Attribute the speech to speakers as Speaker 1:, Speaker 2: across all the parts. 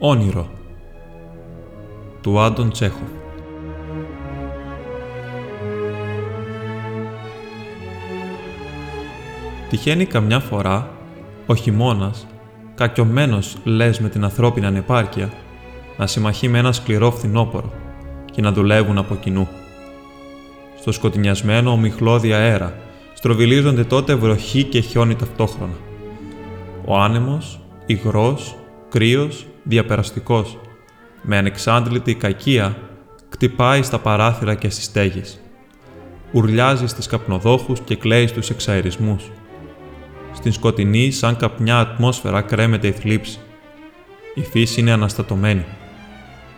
Speaker 1: Όνειρο του Άντων Τσέχοφ Τυχαίνει καμιά φορά ο χειμώνας, κακιωμένος λες με την ανθρώπινη ανεπάρκεια, να συμμαχεί με ένα σκληρό φθινόπορο και να δουλεύουν από κοινού. Στο σκοτεινιασμένο ομιχλώδη αέρα στροβιλίζονται τότε βροχή και χιόνι ταυτόχρονα. Ο άνεμος, υγρός, κρύος, διαπεραστικός, με ανεξάντλητη κακία, κτυπάει στα παράθυρα και στις στέγες. Ουρλιάζει στις καπνοδόχους και κλαίει στους εξαερισμούς. Στην σκοτεινή, σαν καπνιά ατμόσφαιρα, κρέμεται η θλίψη. Η φύση είναι αναστατωμένη.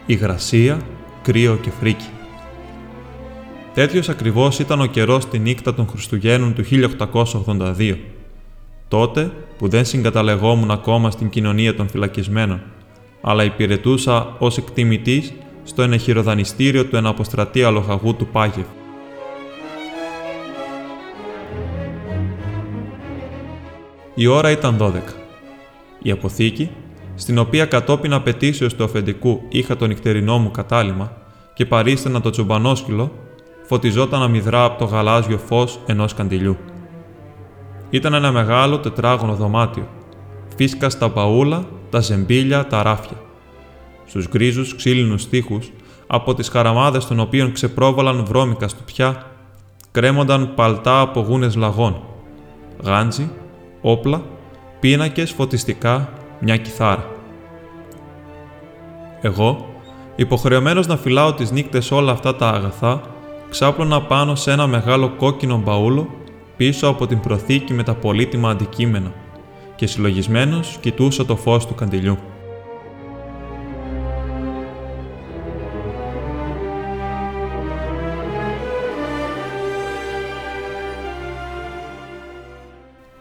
Speaker 1: Υγρασία, κρύο και φρίκι. Τέτοιος ακριβώς ήταν ο καιρός τη νύχτα των Χριστουγέννων του 1882, τότε που δεν συγκαταλεγόμουν ακόμα στην κοινωνία των φυλακισμένων, αλλά υπηρετούσα ως εκτιμητής στο ενεχειροδανιστήριο του εναποστρατεία λοχαγού του Πάγευ. Η ώρα ήταν 12. Η αποθήκη, στην οποία κατόπιν απαιτήσεως του αφεντικού είχα το νυχτερινό μου κατάλημα και παρίστανα το τσουμπανόσκυλο, φωτιζόταν αμυδρά από το γαλάζιο φως ενός καντιλιού. Ήταν ένα μεγάλο τετράγωνο δωμάτιο, φίσκα στα παούλα, τα ζεμπίλια, τα ράφια. Στους γκρίζους ξύλινους τοίχους, από τις χαραμάδες των οποίων ξεπρόβαλαν βρώμικα στουπιά, κρέμονταν παλτά από γούνες λαγών, γάντζι, όπλα, πίνακες, φωτιστικά, μια κιθάρα. Εγώ, υποχρεωμένος να φυλάω τις νύκτες όλα αυτά τα αγαθά, ξάπλωνα πάνω σε ένα μεγάλο κόκκινο μπαούλο πίσω από την προθήκη με τα πολύτιμα αντικείμενα και συλλογισμένος κοιτούσα το φως του καντιλιού.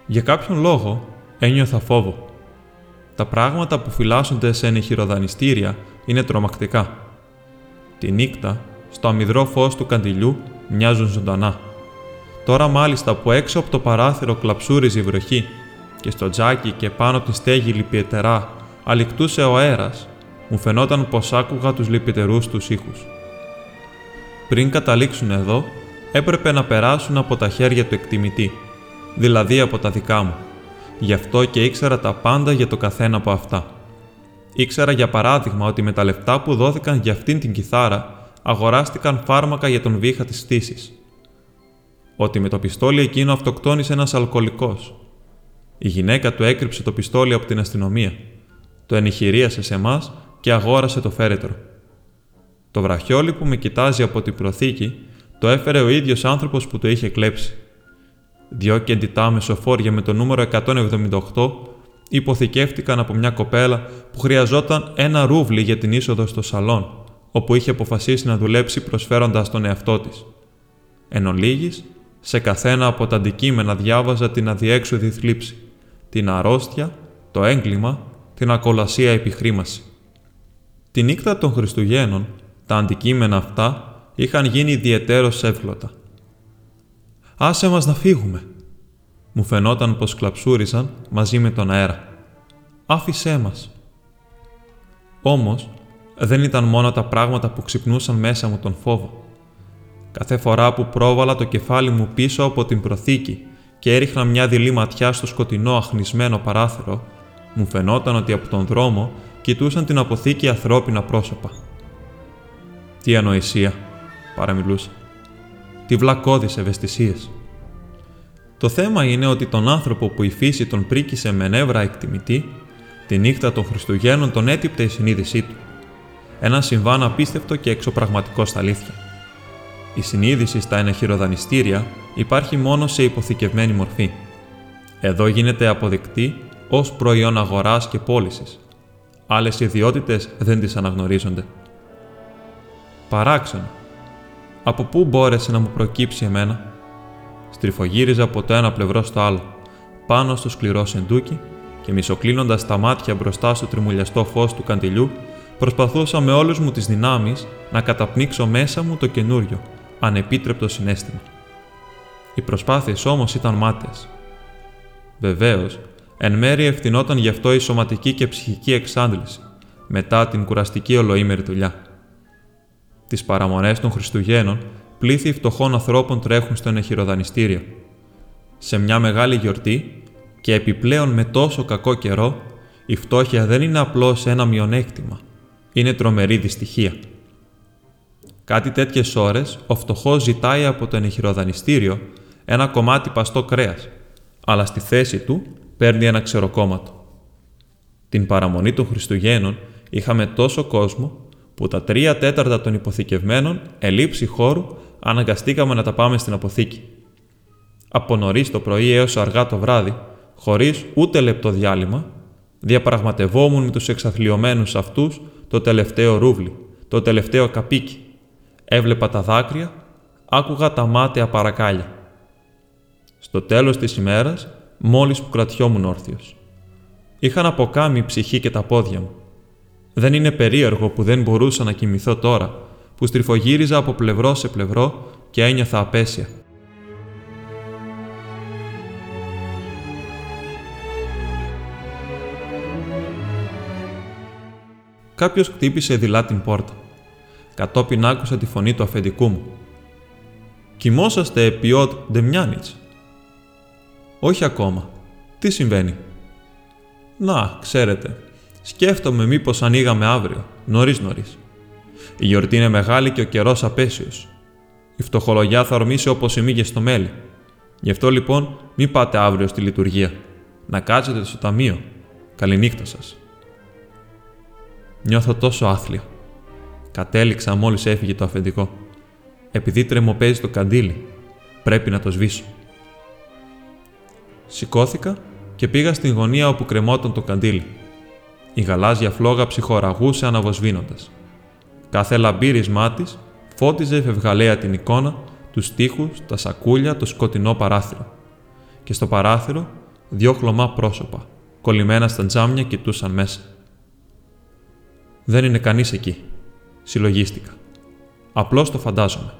Speaker 1: Για κάποιον λόγο ένιωθα φόβο. Τα πράγματα που φυλάσσονται σε ενεχειροδανιστήρια είναι τρομακτικά. Τη νύχτα, στο αμυδρό φως του καντιλιού, μοιάζουν ζωντανά. Τώρα μάλιστα που έξω από το παράθυρο κλαψούριζε η βροχή και στο τζάκι και πάνω από τη στέγη λυπητερά αληκτούσε ο αέρας, μου φαινόταν πως άκουγα τους λυπητερούς τους ήχους. Πριν καταλήξουν εδώ, έπρεπε να περάσουν από τα χέρια του εκτιμητή, δηλαδή από τα δικά μου. Γι' αυτό και ήξερα τα πάντα για το καθένα από αυτά. Ήξερα για παράδειγμα ότι με τα λεφτά που δόθηκαν για αυτήν την κιθάρα αγοράστηκαν φάρμακα για τον βήχα της στήσης. Ότι με το πιστόλι εκείνο αυτοκτόνησε ένας αλκοολικός. Η γυναίκα του έκρυψε το πιστόλι από την αστυνομία. Το ενηχηρίασε σε εμάς και αγόρασε το φέρετρο. Το βραχιόλι που με κοιτάζει από την προθήκη το έφερε ο ίδιος άνθρωπος που το είχε κλέψει. Δυο κεντητά μεσοφόρια με το νούμερο 178 υποθηκεύτηκαν από μια κοπέλα που χρειαζόταν ένα ρούβλι για την είσοδο στο σαλόν, όπου είχε αποφασίσει να δουλέψει προσφέροντας τον εαυτό της. Εν ολίγης, σε καθένα από τα αντικείμενα διάβαζα την αδιέξοδη θλίψη, την αρρώστια, το έγκλημα, την ακολασία επιχρήμαση. Τη νύχτα των Χριστουγέννων, τα αντικείμενα αυτά είχαν γίνει ιδιαιτέρως εύγλωτα. «Άσε μας να φύγουμε», μου φαινόταν πως κλαψούριζαν μαζί με τον αέρα. «Άφησέ μας». Όμως, δεν ήταν μόνο τα πράγματα που ξυπνούσαν μέσα μου τον φόβο. Κάθε φορά που πρόβαλα το κεφάλι μου πίσω από την προθήκη και έριχνα μια δειλή ματιά στο σκοτεινό αχνισμένο παράθυρο, μου φαινόταν ότι από τον δρόμο κοιτούσαν την αποθήκη ανθρώπινα πρόσωπα. Τι ανοησία, παραμιλούσα. Τι βλακώδεις ευαισθησίες. Το θέμα είναι ότι τον άνθρωπο που η φύση τον πρίκησε με νεύρα εκτιμητή, τη νύχτα των Χριστουγέννων τον έτυπτε η συνείδησή του. Ένα συμβάν απίστευτο και εξωπραγματικό στα αλήθεια. Η συνείδηση στα ενεχειροδανιστήρια υπάρχει μόνο σε υποθηκευμένη μορφή. Εδώ γίνεται αποδεκτή ως προϊόν αγοράς και πώλησης. Άλλες ιδιότητες δεν τις αναγνωρίζονται. Παράξενο. Από πού μπόρεσε να μου προκύψει εμένα; Στριφογύριζα από το ένα πλευρό στο άλλο, πάνω στο σκληρό σεντούκι και μισοκλίνοντας τα μάτια μπροστά στο τριμουλιαστό φως του καντιλιού, προσπαθούσα με όλους μου τις δυνάμεις να καταπνίξω μέσα μου το καινούριο, ανεπίτρεπτο συνέστημα. Οι προσπάθειες όμως ήταν μάταιες. Βεβαίως, εν μέρει ευθυνόταν γι' αυτό η σωματική και ψυχική εξάντληση, μετά την κουραστική ολοήμερη δουλειά. Τις παραμονές των Χριστουγέννων, πλήθη φτωχών ανθρώπων τρέχουν στο ενεχειροδανιστήριο. Σε μια μεγάλη γιορτή και επιπλέον με τόσο κακό καιρό, η φτώχεια δεν είναι απλώς ένα μειονέκτημα. Είναι τρομερή δυστυχία. Κάτι τέτοιες ώρες, ο φτωχός ζητάει από το ενεχειροδανιστήριο ένα κομμάτι παστό κρέας, αλλά στη θέση του παίρνει ένα ξεροκόμματο. Την παραμονή των Χριστουγέννων είχαμε τόσο κόσμο που τα τρία τέταρτα των υποθηκευμένων, ελήψη χώρου, αναγκαστήκαμε να τα πάμε στην αποθήκη. Από νωρίς το πρωί έως αργά το βράδυ, χωρίς ούτε λεπτό διάλειμμα, διαπραγματευόμουν με τους εξαθλειωμένους αυτούς το τελευταίο ρούβλι, το τελευταίο καπίκι. Έβλεπα τα δάκρυα, άκουγα τα μάταια παρακάλια. Στο τέλος της ημέρας, μόλις που κρατιόμουν όρθιος. Είχαν αποκάμει η ψυχή και τα πόδια μου. Δεν είναι περίεργο που δεν μπορούσα να κοιμηθώ τώρα, που στριφογύριζα από πλευρό σε πλευρό και ένιωθα απέσια. Κάποιος χτύπησε δειλά την πόρτα. Κατόπιν άκουσα τη φωνή του αφεντικού μου. «Κοιμόσαστε επί ότ Ντεμιάνιτς». «Όχι ακόμα. Τι συμβαίνει» Να, ξέρετε, σκέφτομαι μήπως ανοίγαμε αύριο, νωρίς νωρίς. Η γιορτή είναι μεγάλη και ο καιρός απέσιος. Η φτωχολογιά θα ορμήσει όπως οι μύγες στο μέλι. Γι' αυτό λοιπόν μην πάτε αύριο στη λειτουργία. Να κάτσετε στο ταμείο. Καληνύχτα σας. Νιώθω τόσο άθλιο. Κατέληξα μόλις έφυγε το αφεντικό. Επειδή τρεμοπαίζει το καντήλι, πρέπει να το σβήσω. Σηκώθηκα και πήγα στην γωνία όπου κρεμόταν το καντήλι. Η γαλάζια φλόγα ψυχοραγούσε αναβοσβήνοντας. Κάθε λαμπύρισμά της φώτιζε φευγαλέα την εικόνα, τους τοίχου, τα σακούλια, το σκοτεινό παράθυρο. Και στο παράθυρο δυο χλωμά πρόσωπα, κολλημένα στα τζάμια, κοιτούσαν μέσα. Δεν είναι κανείς εκεί, συλλογίστηκα. Απλώς το φαντάζομαι.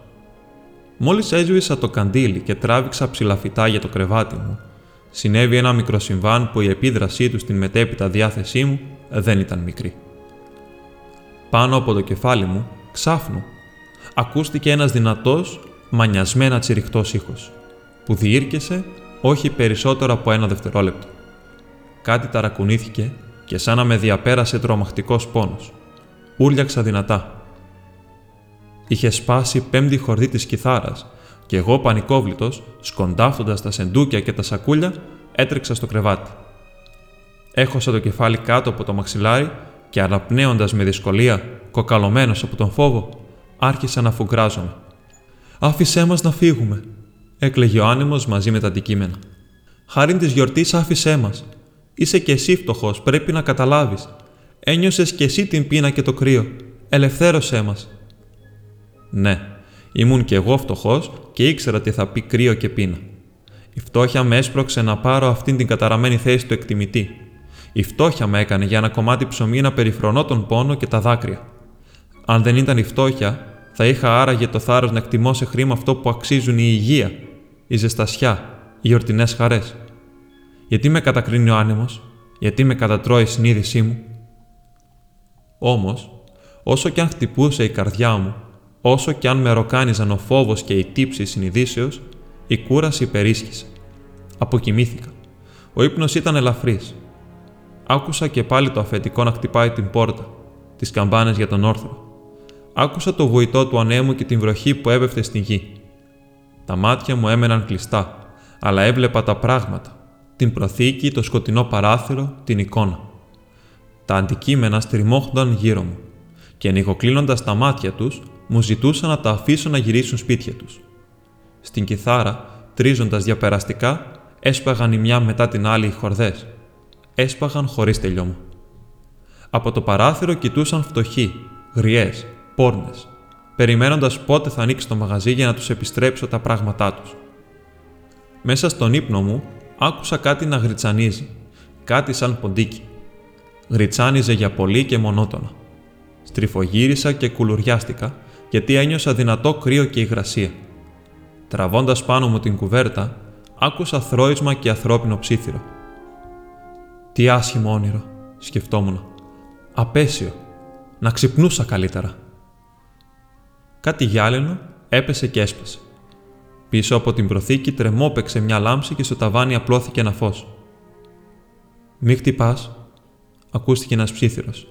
Speaker 1: Μόλις έσβησα το καντήλι και τράβηξα ψηλαφιτά για το κρεβάτι μου, συνέβη ένα μικρό συμβάν που η επίδρασή του στην μετέπειτα διάθεσή μου δεν ήταν μικρή. Πάνω από το κεφάλι μου, ξάφνου, ακούστηκε ένας δυνατός, μανιασμένα τσιριχτός ήχος, που διήρκεσε όχι περισσότερο από ένα δευτερόλεπτο. Κάτι ταρακουνήθηκε και σαν να με διαπέρασε τρομακτικός πόνος. Ούρλιαξα δυνατά. Είχε σπάσει πέμπτη χορδή της κιθάρας και εγώ πανικόβλητος, σκοντάφτοντας τα σεντούκια και τα σακούλια, έτρεξα στο κρεβάτι. Έχωσα το κεφάλι κάτω από το μαξιλάρι και αναπνέοντας με δυσκολία, κοκαλωμένος από τον φόβο, άρχισα να φουγκράζομαι. «Άφησέ μας να φύγουμε», έκλαιγε ο άνεμος μαζί με τα αντικείμενα. «Χάριν της γιορτής άφησέ μας. Είσαι κι εσύ φτωχός, πρέπει να καταλάβεις. Ένιωσες κι εσύ την πείνα και το κρύο. Ελευθέρωσέ μας». «Ναι, ήμουν κι εγώ φτωχός και ήξερα τι θα πει κρύο και πείνα. Η φτώχεια με έσπρωξε να πάρω αυτήν την καταραμένη θέση του εκτιμητή. Η φτώχεια με έκανε για ένα κομμάτι ψωμί να περιφρονώ τον πόνο και τα δάκρυα. Αν δεν ήταν η φτώχεια, θα είχα άραγε το θάρρος να εκτιμώ σε χρήμα αυτό που αξίζουν η υγεία, η ζεστασιά, οι γιορτινές χαρές. Γιατί με κατακρίνει ο άνεμος, γιατί με κατατρώει η συνείδησή μου. Όμως, όσο κι αν χτυπούσε η καρδιά μου Όσο κι αν με ροκάνιζαν ο φόβος και η τύψη συνειδήσεως, η κούραση υπερίσχυσε. Αποκοιμήθηκα. Ο ύπνος ήταν ελαφρύς. Άκουσα και πάλι το αφεντικό να χτυπάει την πόρτα, τις καμπάνες για τον όρθρο. Άκουσα το βουητό του ανέμου και την βροχή που έπεφτε στην γη. Τα μάτια μου έμεναν κλειστά, αλλά έβλεπα τα πράγματα, την προθήκη, το σκοτεινό παράθυρο, την εικόνα. Τα αντικείμενα στριμώχνονταν γύρω μου και ανοιγοκλίνοντα τα μάτια τους, μου ζητούσαν να τα αφήσω να γυρίσουν σπίτια τους. Στην κιθάρα, τρίζοντας διαπεραστικά, έσπαγαν η μια μετά την άλλη οι χορδές. Έσπαγαν χωρίς τελειώμα. Από το παράθυρο κοιτούσαν φτωχοί, γριές, πόρνες, περιμένοντας πότε θα ανοίξει το μαγαζί για να τους επιστρέψω τα πράγματά τους. Μέσα στον ύπνο μου άκουσα κάτι να γριτσανίζει, κάτι σαν ποντίκι. Γριτσάνιζε για πολύ και μονότονα. Στριφογύρισα και κουλουριάστηκα γιατί ένιωσα δυνατό κρύο και υγρασία. Τραβώντας πάνω μου την κουβέρτα, άκουσα θρόισμα και ανθρώπινο ψήθυρο. Τι άσχημο όνειρο, σκεφτόμουν. Απέσιο, Να ξυπνούσα καλύτερα. Κάτι γυάλινο έπεσε και έσπασε. Πίσω από την προθήκη τρεμόπαιξε μια λάμψη και στο ταβάνι απλώθηκε ένα φως. «Μη χτυπάς, ακούστηκε ένας ψήθυρος.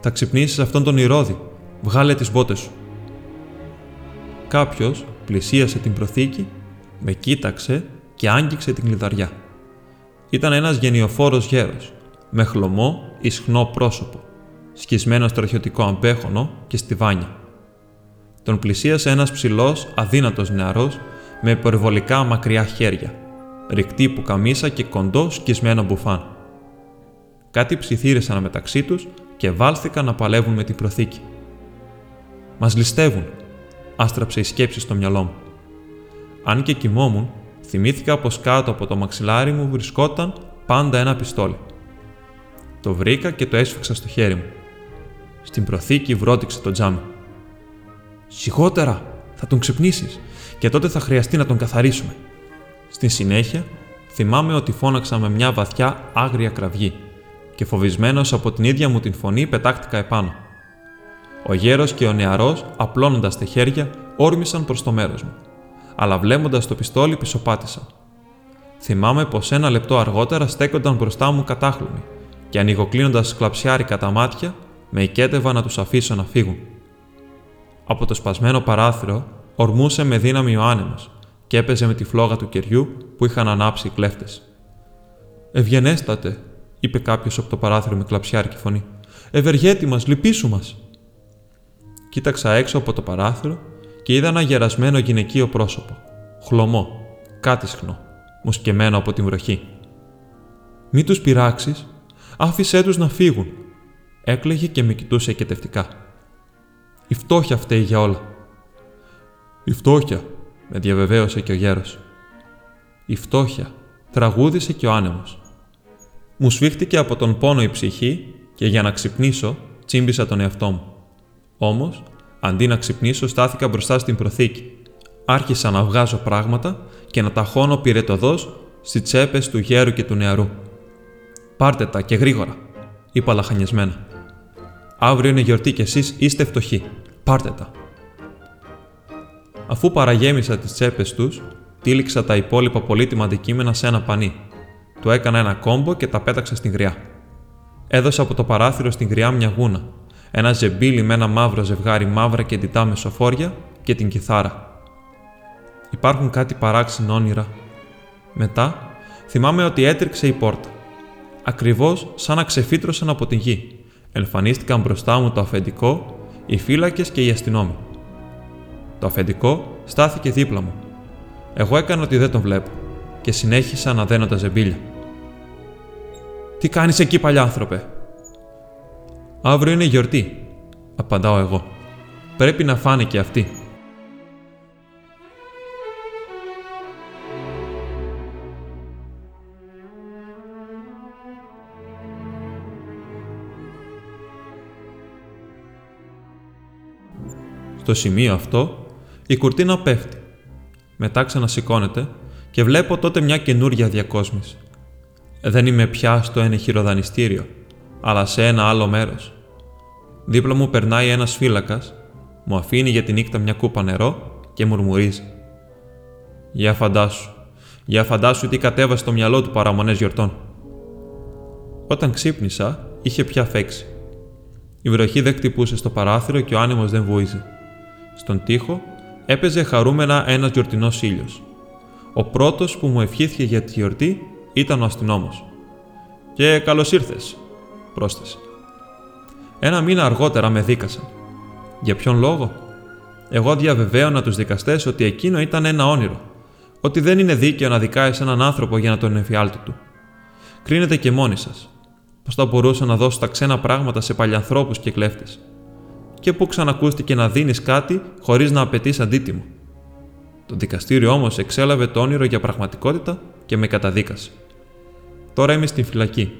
Speaker 1: «Θα ξυπνήσεις αυτόν τον ηρώδη. Βγάλε τις μπότες σου». Κάποιος πλησίασε την προθήκη, με κοίταξε και άγγιξε την κλειδαριά. Ήταν ένας γενιοφόρος γέρος, με χλωμό ισχνό πρόσωπο, σκισμένο στρατιωτικό αμπέχονο και στιβάνια. Τον πλησίασε ένας ψηλός, αδύνατος νεαρός, με υπερβολικά μακριά χέρια, ρηκτή που καμίσα και κοντό σκισμένο μπουφάν. Κάτι ψιθύρισαν μεταξύ τους και βάλθηκαν να παλεύουν με την προθήκη. «Μας ληστεύουν», άστραψε η σκέψη στο μυαλό μου. Αν και κοιμόμουν, θυμήθηκα πως κάτω από το μαξιλάρι μου βρισκόταν πάντα ένα πιστόλι. Το βρήκα και το έσφιξα στο χέρι μου. Στην προθήκη βρώτηξε το τζάμι. «Σιγότερα! Θα τον ξυπνήσεις και τότε θα χρειαστεί να τον καθαρίσουμε». Στη συνέχεια, θυμάμαι ότι φώναξα με μια βαθιά άγρια κραυγή και φοβισμένος από την ίδια μου την φωνή πετάχτηκα επάνω. Ο γέρος και ο νεαρός, απλώνοντας τα χέρια, όρμησαν προς το μέρος μου αλλά βλέποντα το πιστόλι πισωπάτησα. Θυμάμαι πως ένα λεπτό αργότερα στέκονταν μπροστά μου κατάχλωμοι και ανοιγοκλίνοντας κλαψιάρικα τα μάτια, με οικέτευα να τους αφήσω να φύγουν. Από το σπασμένο παράθυρο ορμούσε με δύναμη ο άνεμος και έπαιζε με τη φλόγα του κεριού που είχαν ανάψει οι κλέφτες. Ευγενέστατε, είπε κάποιος από το παράθυρο με κλαψιάρικη φωνή. Ευεργέτη μας, λυπήσου μας. Κοίταξα έξω από το παράθυρο και είδα ένα γερασμένο γυναικείο πρόσωπο, χλωμό, κάτισχνο, μουσκεμένο από την βροχή. «Μη τους πειράξεις, άφησέ τους να φύγουν», έκλαιγε και με κοιτούσε εκετευτικά. «Η φτώχεια φταίει για όλα». «Η φτώχεια», με διαβεβαίωσε και ο γέρος. «Η φτώχεια», τραγούδισε και ο άνεμος. Μου σφίχτηκε από τον πόνο η ψυχή και για να ξυπνήσω τσίμπησα τον εαυτό μου. Όμως Αντί να ξυπνήσω, στάθηκα μπροστά στην προθήκη. Άρχισα να βγάζω πράγματα και να ταχώνω πυρετοδός στις τσέπες του γέρου και του νεαρού. Πάρτε τα και γρήγορα, είπα λαχανιασμένα. Αύριο είναι γιορτή και εσείς είστε φτωχοί. Πάρτε τα. Αφού παραγέμισα τις τσέπες τους, τύλιξα τα υπόλοιπα πολύτιμα αντικείμενα σε ένα πανί. Του έκανα ένα κόμπο και τα πέταξα στην γριά. Έδωσα από το παράθυρο στην γριά μια γούνα ένα ζεμπίλι με ένα μαύρο ζευγάρι μαύρα και ντυτά μεσοφόρια και την κιθάρα. Υπάρχουν κάτι παράξενο όνειρα. Μετά θυμάμαι ότι έτρεξε η πόρτα. Ακριβώς σαν να ξεφύτρωσαν από την γη. Εμφανίστηκαν μπροστά μου το αφεντικό, οι φύλακες και οι αστυνόμοι. Το αφεντικό στάθηκε δίπλα μου. Εγώ έκανα ότι δεν τον βλέπω και συνέχισα να δένω τα ζεμπίλια. «Τι κάνεις εκεί, παλιάνθρωπε», Αύριο είναι γιορτή, απαντάω εγώ. Πρέπει να φάνε και αυτοί. Στο σημείο αυτό, η κουρτίνα πέφτει. Μετά ξανασηκώνεται και βλέπω τότε μια καινούρια διακόσμηση. Δεν είμαι πια στο ενεχειροδανιστήριο αλλά σε ένα άλλο μέρος. Δίπλα μου περνάει ένας φύλακας, μου αφήνει για τη νύχτα μια κούπα νερό και μουρμουρίζει. Για φαντάσου, για φαντάσου τι κατέβασε στο μυαλό του παραμονές γιορτών. Όταν ξύπνησα, είχε πια φέξει. Η βροχή δεν χτυπούσε στο παράθυρο και ο άνεμος δεν βούιζε. Στον τοίχο έπαιζε χαρούμενα ένας γιορτινός ήλιος. Ο πρώτος που μου ευχήθηκε για τη γιορτή ήταν ο αστυνόμος. Και καλώς ήρθες, πρόσθεσε. Ένα μήνα αργότερα με δίκασαν. Για ποιον λόγο; Εγώ διαβεβαίωνα τους δικαστές ότι εκείνο ήταν ένα όνειρο. Ότι δεν είναι δίκαιο να δικάεις έναν άνθρωπο για να τον εφιάλτη του. Κρίνετε και μόνοι σας. Πώς θα μπορούσα να δώσω τα ξένα πράγματα σε παλιανθρώπους και κλέφτες; Και πού ξανακούστηκε να δίνεις κάτι χωρίς να απαιτείς αντίτιμο; Το δικαστήριο όμως εξέλαβε το όνειρο για πραγματικότητα και με καταδίκασε. Τώρα είμαι στην φυλακή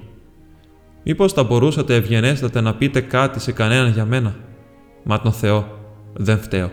Speaker 1: Μήπως θα μπορούσατε ευγενέστατα να πείτε κάτι σε κανέναν για μένα; Μα τον Θεό δεν φταίω.